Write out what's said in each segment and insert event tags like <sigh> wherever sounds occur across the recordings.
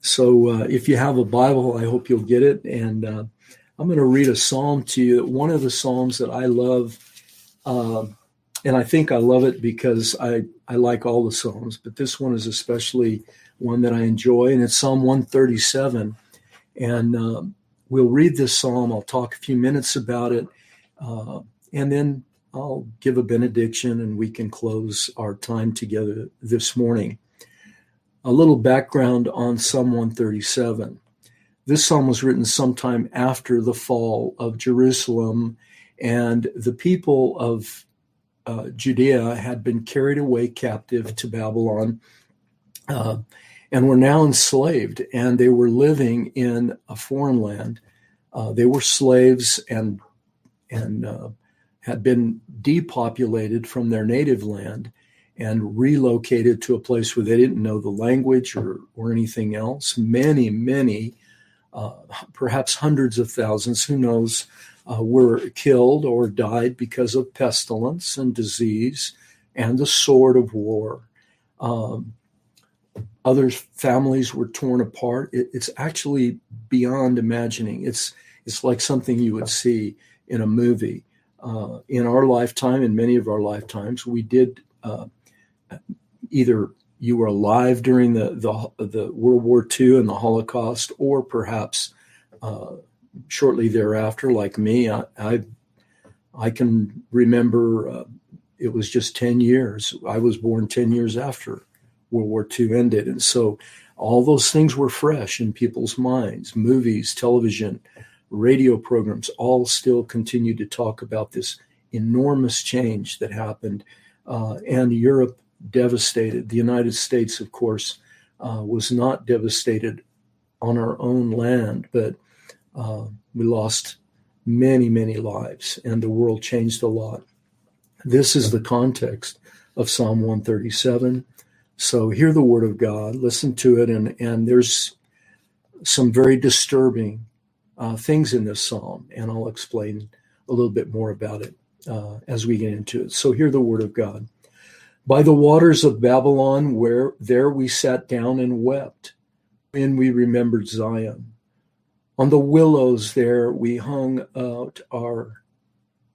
So uh, if you have a Bible, I hope you'll get it. And uh, I'm going to read a psalm to you. One of the psalms that I love, uh, and I think I love it because I, I like all the psalms, but this one is especially one that I enjoy, and it's Psalm 137. And uh, we'll read this psalm. I'll talk a few minutes about it, uh, and then I'll give a benediction, and we can close our time together this morning. A little background on Psalm 137. This psalm was written sometime after the fall of Jerusalem, and the people of uh, Judea had been carried away captive to Babylon uh, and were now enslaved, and they were living in a foreign land. Uh, they were slaves and and uh, had been depopulated from their native land and relocated to a place where they didn't know the language or, or anything else. Many, many, uh, perhaps hundreds of thousands, who knows, uh, were killed or died because of pestilence and disease and the sword of war. Um, other families were torn apart. It, it's actually beyond imagining. It's it's like something you would see in a movie. Uh, in our lifetime, in many of our lifetimes, we did uh, either you were alive during the, the, the World War II and the Holocaust, or perhaps uh, shortly thereafter, like me. I I, I can remember uh, it was just ten years. I was born ten years after World War II ended, and so all those things were fresh in people's minds. Movies, television, radio programs all still continue to talk about this enormous change that happened, uh, and Europe devastated. The United States, of course, uh, was not devastated on our own land, but uh, we lost many, many lives, and the world changed a lot. This is the context of Psalm 137. So hear the word of God, listen to it, and, and there's some very disturbing uh, things in this psalm, and I'll explain a little bit more about it uh, as we get into it. So hear the word of God. By the waters of Babylon, where there we sat down and wept, and we remembered Zion. On the willows there we hung out our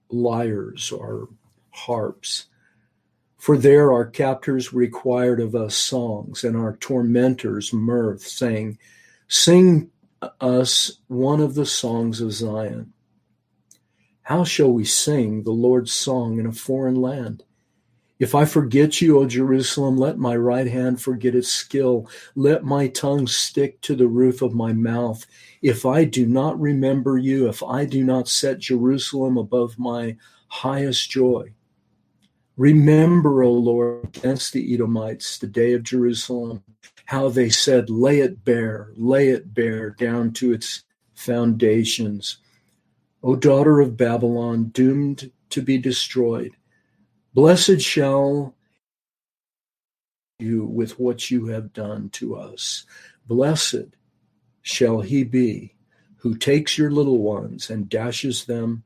lyres, our harps. For there our captors required of us songs, and our tormentors mirth, saying, Sing us one of the songs of Zion. How shall we sing the Lord's song in a foreign land? If I forget you, O Jerusalem, let my right hand forget its skill. Let my tongue stick to the roof of my mouth. If I do not remember you, if I do not set Jerusalem above my highest joy. Remember, O Lord, against the Edomites, the day of Jerusalem, how they said, Lay it bare, lay it bare down to its foundations. O daughter of Babylon, doomed to be destroyed. Blessed shall you with what you have done to us. Blessed shall he be who takes your little ones and dashes them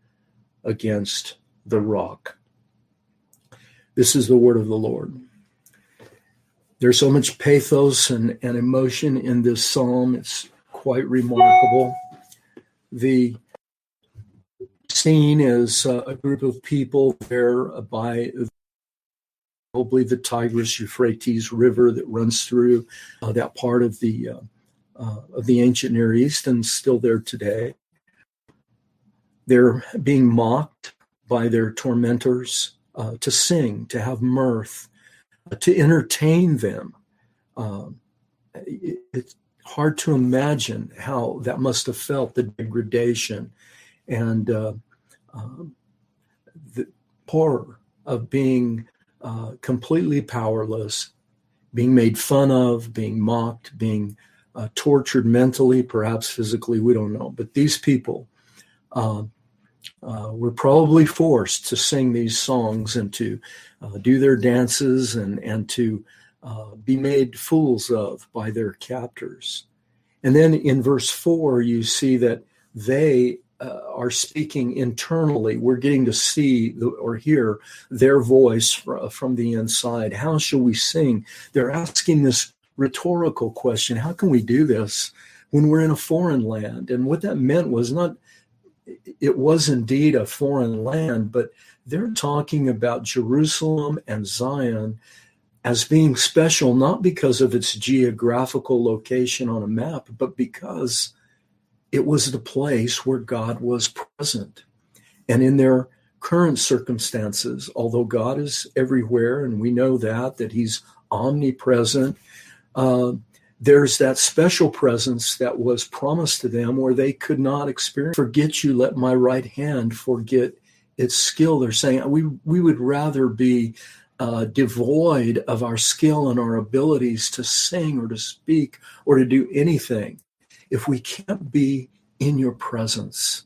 against the rock. This is the word of the Lord. There's so much pathos and, and emotion in this psalm. It's quite remarkable. The scene is uh, a group of people there by probably the Tigris Euphrates River that runs through uh, that part of the uh, uh, of the ancient Near East and still there today. They're being mocked by their tormentors uh, to sing, to have mirth, uh, to entertain them. Um, it, it's hard to imagine how that must have felt the degradation and uh, um, the horror of being uh, completely powerless, being made fun of, being mocked, being uh, tortured mentally, perhaps physically, we don't know. But these people uh, uh were probably forced to sing these songs and to uh, do their dances and, and to uh, be made fools of by their captors. And then in verse 4, you see that they uh, are speaking internally. We're getting to see the, or hear their voice from the inside. How shall we sing? They're asking this rhetorical question how can we do this when we're in a foreign land? And what that meant was not, it was indeed a foreign land, but they're talking about Jerusalem and Zion as being special, not because of its geographical location on a map, but because it was the place where God was present. And in their current circumstances, although God is everywhere, and we know that, that He's omnipresent, uh, there's that special presence that was promised to them where they could not experience. Forget you, let my right hand forget its skill. They're saying we we would rather be uh, devoid of our skill and our abilities to sing or to speak or to do anything if we can't be in your presence.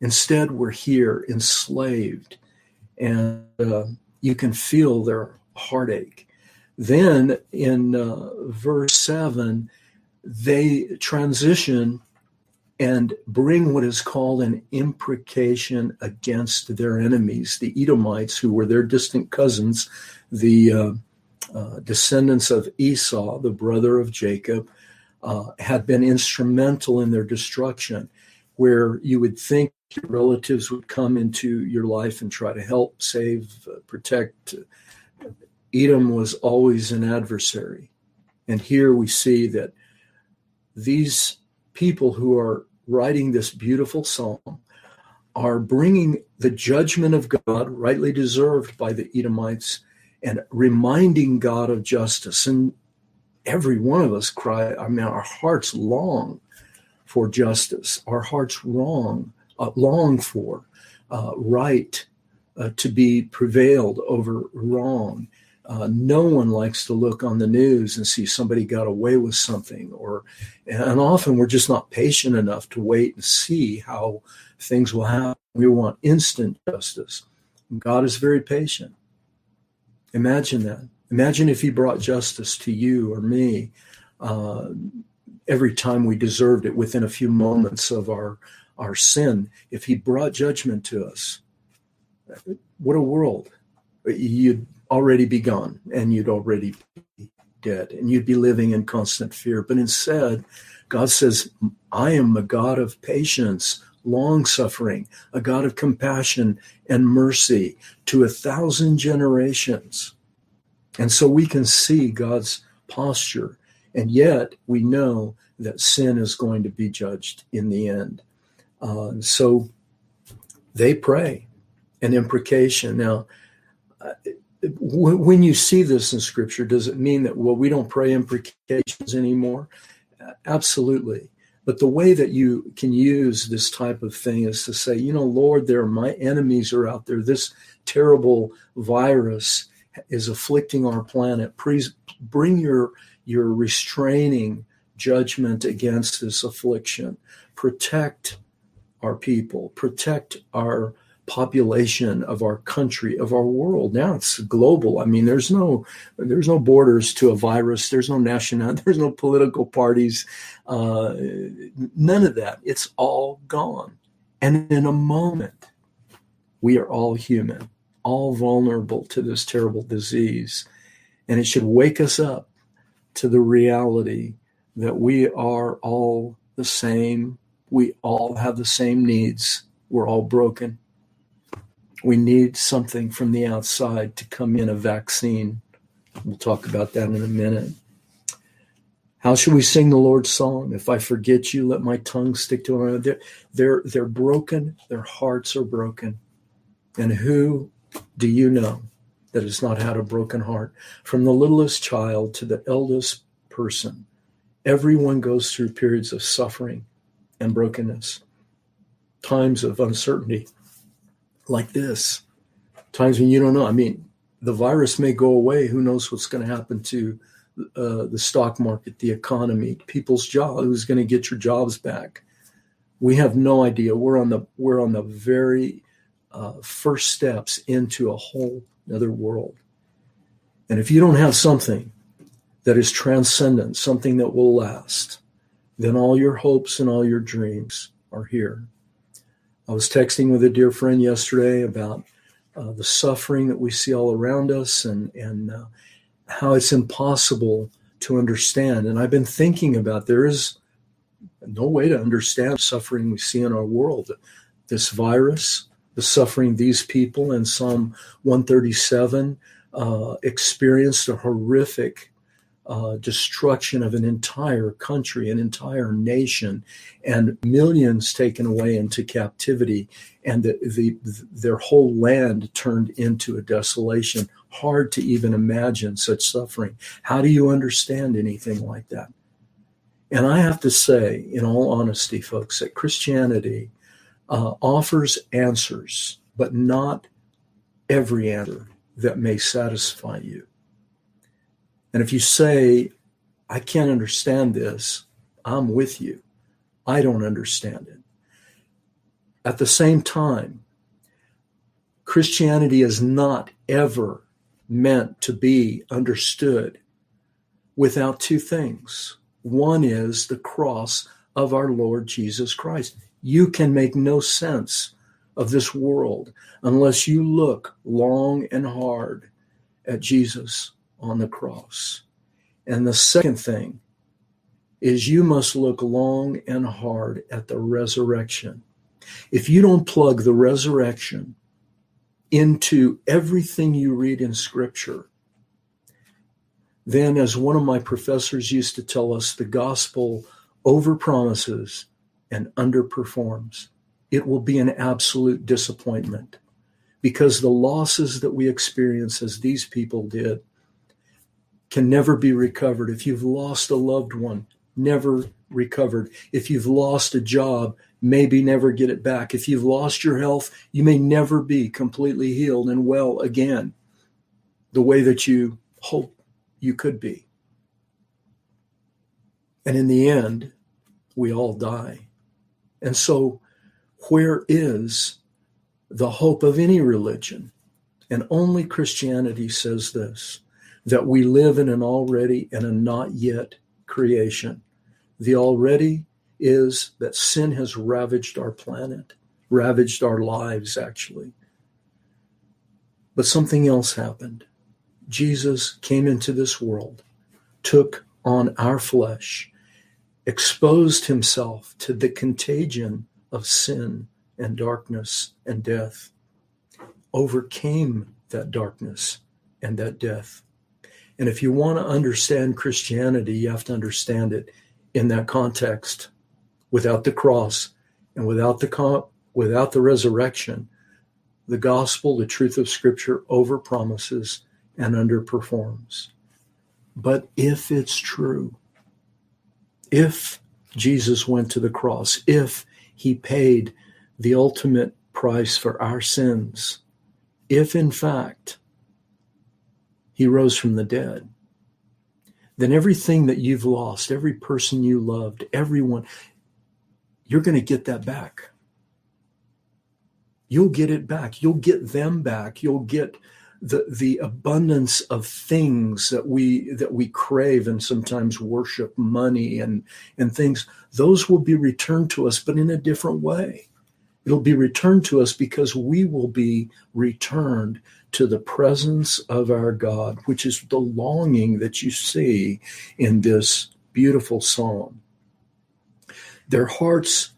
Instead, we're here enslaved, and uh, you can feel their heartache. Then in uh, verse 7, they transition and bring what is called an imprecation against their enemies, the Edomites, who were their distant cousins, the uh, uh, descendants of Esau, the brother of Jacob, uh, had been instrumental in their destruction. Where you would think your relatives would come into your life and try to help, save, uh, protect. Edom was always an adversary. And here we see that these people who are writing this beautiful psalm are bringing the judgment of God, rightly deserved by the Edomites, and reminding God of justice. And every one of us cry, I mean, our hearts long for justice. Our hearts wrong, uh, long for uh, right uh, to be prevailed over wrong. Uh, no one likes to look on the news and see somebody got away with something, or and often we're just not patient enough to wait and see how things will happen. We want instant justice. God is very patient. Imagine that. Imagine if He brought justice to you or me uh, every time we deserved it within a few moments of our our sin. If He brought judgment to us, what a world! You'd already be gone and you'd already be dead and you'd be living in constant fear. But instead, God says, I am a God of patience, long suffering, a God of compassion and mercy to a thousand generations. And so we can see God's posture. And yet we know that sin is going to be judged in the end. Uh, so they pray an imprecation. Now, when you see this in scripture, does it mean that, well, we don't pray imprecations anymore? Absolutely. But the way that you can use this type of thing is to say, you know, Lord, there my enemies are out there. This terrible virus is afflicting our planet. Please bring your your restraining judgment against this affliction. Protect our people. Protect our population of our country of our world now it's global i mean there's no there's no borders to a virus there's no national <laughs> there's no political parties uh, none of that it's all gone and in a moment we are all human all vulnerable to this terrible disease and it should wake us up to the reality that we are all the same we all have the same needs we're all broken we need something from the outside to come in a vaccine. We'll talk about that in a minute. How should we sing the Lord's song? If I forget you, let my tongue stick to it. They're, they're, they're broken. Their hearts are broken. And who do you know that has not had a broken heart? From the littlest child to the eldest person, everyone goes through periods of suffering and brokenness, times of uncertainty, like this, times when you don't know. I mean, the virus may go away. Who knows what's going to happen to uh, the stock market, the economy, people's job? Who's going to get your jobs back? We have no idea. We're on the we're on the very uh, first steps into a whole other world. And if you don't have something that is transcendent, something that will last, then all your hopes and all your dreams are here. I was texting with a dear friend yesterday about uh, the suffering that we see all around us and, and uh, how it's impossible to understand. And I've been thinking about there is no way to understand suffering we see in our world. This virus, the suffering these people in Psalm 137 uh, experienced a horrific uh, destruction of an entire country, an entire nation, and millions taken away into captivity, and the, the, their whole land turned into a desolation. Hard to even imagine such suffering. How do you understand anything like that? And I have to say, in all honesty, folks, that Christianity uh, offers answers, but not every answer that may satisfy you. And if you say, I can't understand this, I'm with you. I don't understand it. At the same time, Christianity is not ever meant to be understood without two things. One is the cross of our Lord Jesus Christ. You can make no sense of this world unless you look long and hard at Jesus on the cross. And the second thing is you must look long and hard at the resurrection. If you don't plug the resurrection into everything you read in Scripture, then, as one of my professors used to tell us, the gospel overpromises and underperforms. It will be an absolute disappointment because the losses that we experience, as these people did, can never be recovered. If you've lost a loved one, never recovered. If you've lost a job, maybe never get it back. If you've lost your health, you may never be completely healed and well again the way that you hope you could be. And in the end, we all die. And so, where is the hope of any religion? And only Christianity says this that we live in an already and a not yet creation. The already is that sin has ravaged our planet, ravaged our lives, actually. But something else happened. Jesus came into this world, took on our flesh, exposed himself to the contagion of sin and darkness and death, overcame that darkness and that death. And if you want to understand Christianity, you have to understand it in that context. Without the cross and without the without the resurrection, the gospel, the truth of Scripture, overpromises and underperforms. But if it's true, if Jesus went to the cross, if he paid the ultimate price for our sins, if in fact he rose from the dead, then everything that you've lost, every person you loved, everyone, you're going to get that back. You'll get it back. You'll get them back. You'll get the the abundance of things that we that we crave and sometimes worship money and and things those will be returned to us but in a different way. It'll be returned to us because we will be returned to the presence of our God which is the longing that you see in this beautiful psalm. Their hearts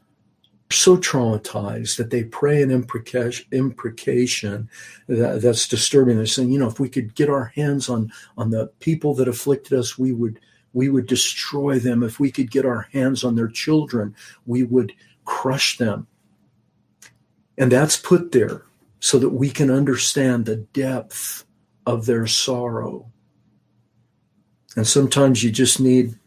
so traumatized that they pray an imprecation, that, that's disturbing. They're saying, you know, if we could get our hands on on the people that afflicted us, we would we would destroy them. If we could get our hands on their children, we would crush them. And that's put there so that we can understand the depth of their sorrow. And sometimes you just need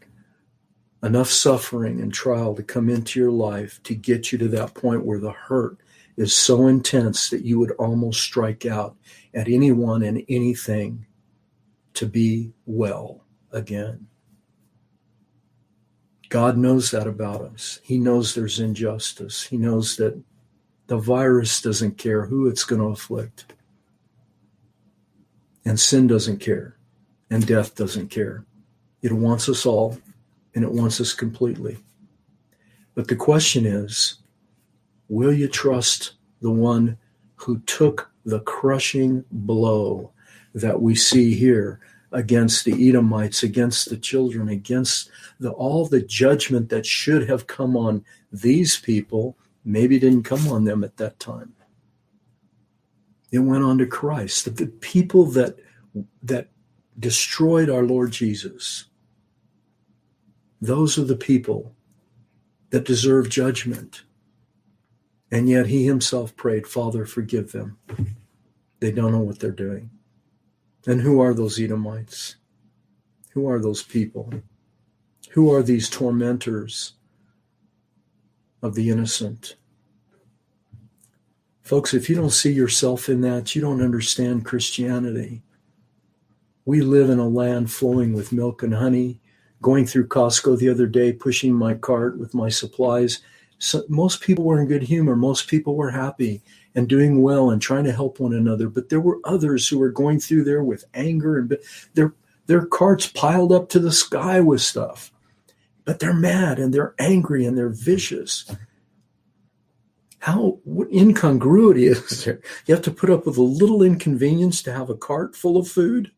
enough suffering and trial to come into your life to get you to that point where the hurt is so intense that you would almost strike out at anyone and anything to be well again. God knows that about us. He knows there's injustice. He knows that the virus doesn't care who it's going to afflict. And sin doesn't care. And death doesn't care. It wants us all and it wants us completely. But the question is will you trust the one who took the crushing blow that we see here against the Edomites, against the children, against the, all the judgment that should have come on these people, maybe didn't come on them at that time. It went on to Christ. The, the people that that destroyed our Lord Jesus, those are the people that deserve judgment. And yet he himself prayed, Father, forgive them. They don't know what they're doing. And who are those Edomites? Who are those people? Who are these tormentors of the innocent? Folks, if you don't see yourself in that, you don't understand Christianity. We live in a land flowing with milk and honey. Going through Costco the other day, pushing my cart with my supplies. So most people were in good humor. Most people were happy and doing well and trying to help one another. But there were others who were going through there with anger and their their carts piled up to the sky with stuff. But they're mad and they're angry and they're vicious. How what incongruity is there? You have to put up with a little inconvenience to have a cart full of food.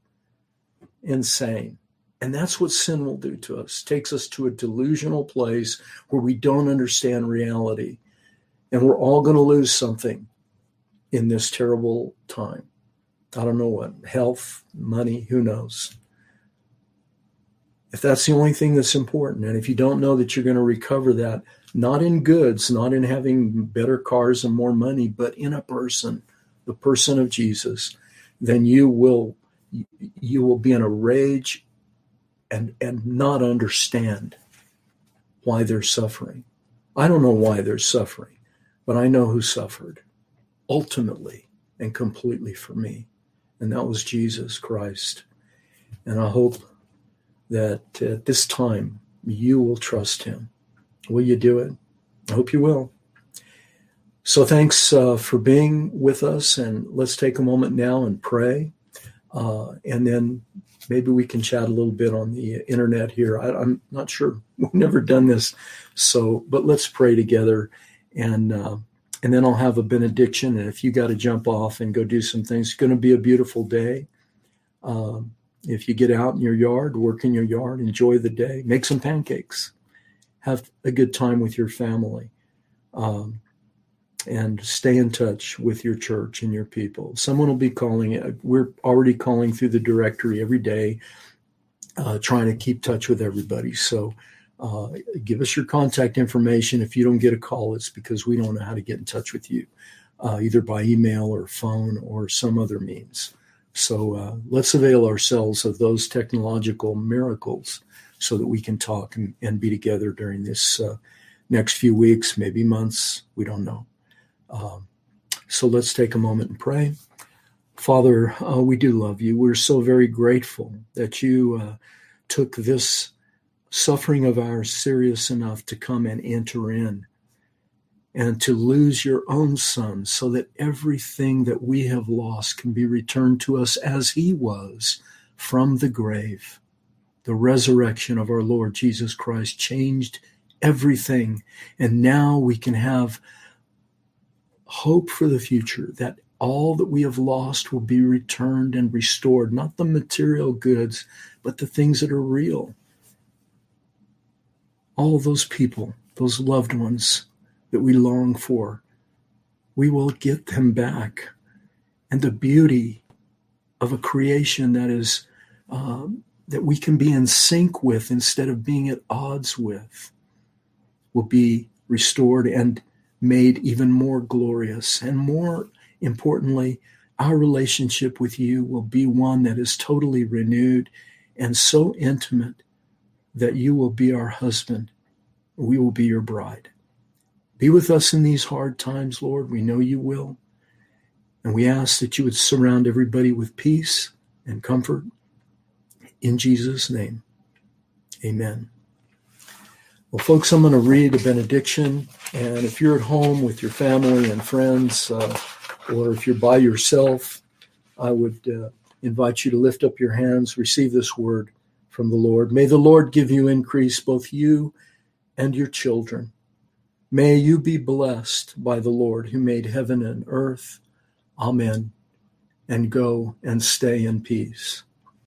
Insane. And that's what sin will do to us. Takes us to a delusional place where we don't understand reality. And we're all going to lose something in this terrible time. I don't know what health, money, who knows. If that's the only thing that's important, and if you don't know that you're going to recover that, not in goods, not in having better cars and more money, but in a person, the person of Jesus, then you will you will be in a rage and and not understand why they're suffering. I don't know why they're suffering, but I know who suffered ultimately and completely for me. And that was Jesus Christ. And I hope that at this time you will trust him. Will you do it? I hope you will. So thanks uh, for being with us. And let's take a moment now and pray. Uh, and then maybe we can chat a little bit on the internet here. I, am not sure. <laughs> We've never done this. So, but let's pray together. And uh, and then I'll have a benediction. And if you got to jump off and go do some things, it's going to be a beautiful day. Um, if you get out in your yard, work in your yard, enjoy the day, make some pancakes, have a good time with your family, um, and stay in touch with your church and your people. Someone will be calling. We're already calling through the directory every day, uh, trying to keep touch with everybody. So uh, give us your contact information. If you don't get a call, it's because we don't know how to get in touch with you, uh, either by email or phone or some other means. So uh, let's avail ourselves of those technological miracles so that we can talk and, and be together during this uh, next few weeks, maybe months. We don't know. Um, so let's take a moment and pray. Father, uh, we do love you. We're so very grateful that you uh, took this suffering of ours serious enough to come and enter in and to lose your own son so that everything that we have lost can be returned to us as he was from the grave. The resurrection of our Lord Jesus Christ changed everything. And now we can have hope for the future that all that we have lost will be returned and restored, not the material goods, but the things that are real all those people, those loved ones that we long for, we will get them back. And the beauty of a creation that is um, that we can be in sync with instead of being at odds with will be restored and made even more glorious. And more importantly, our relationship with you will be one that is totally renewed and so intimate that you will be our husband. We will be your bride. Be with us in these hard times, Lord. We know you will. And we ask that you would surround everybody with peace and comfort. In Jesus' name, amen. Well, folks, I'm going to read a benediction. And if you're at home with your family and friends, uh, or if you're by yourself, I would uh, invite you to lift up your hands, receive this word from the Lord. May the Lord give you increase, both you and your children. May you be blessed by the Lord who made heaven and earth. Amen. And go and stay in peace.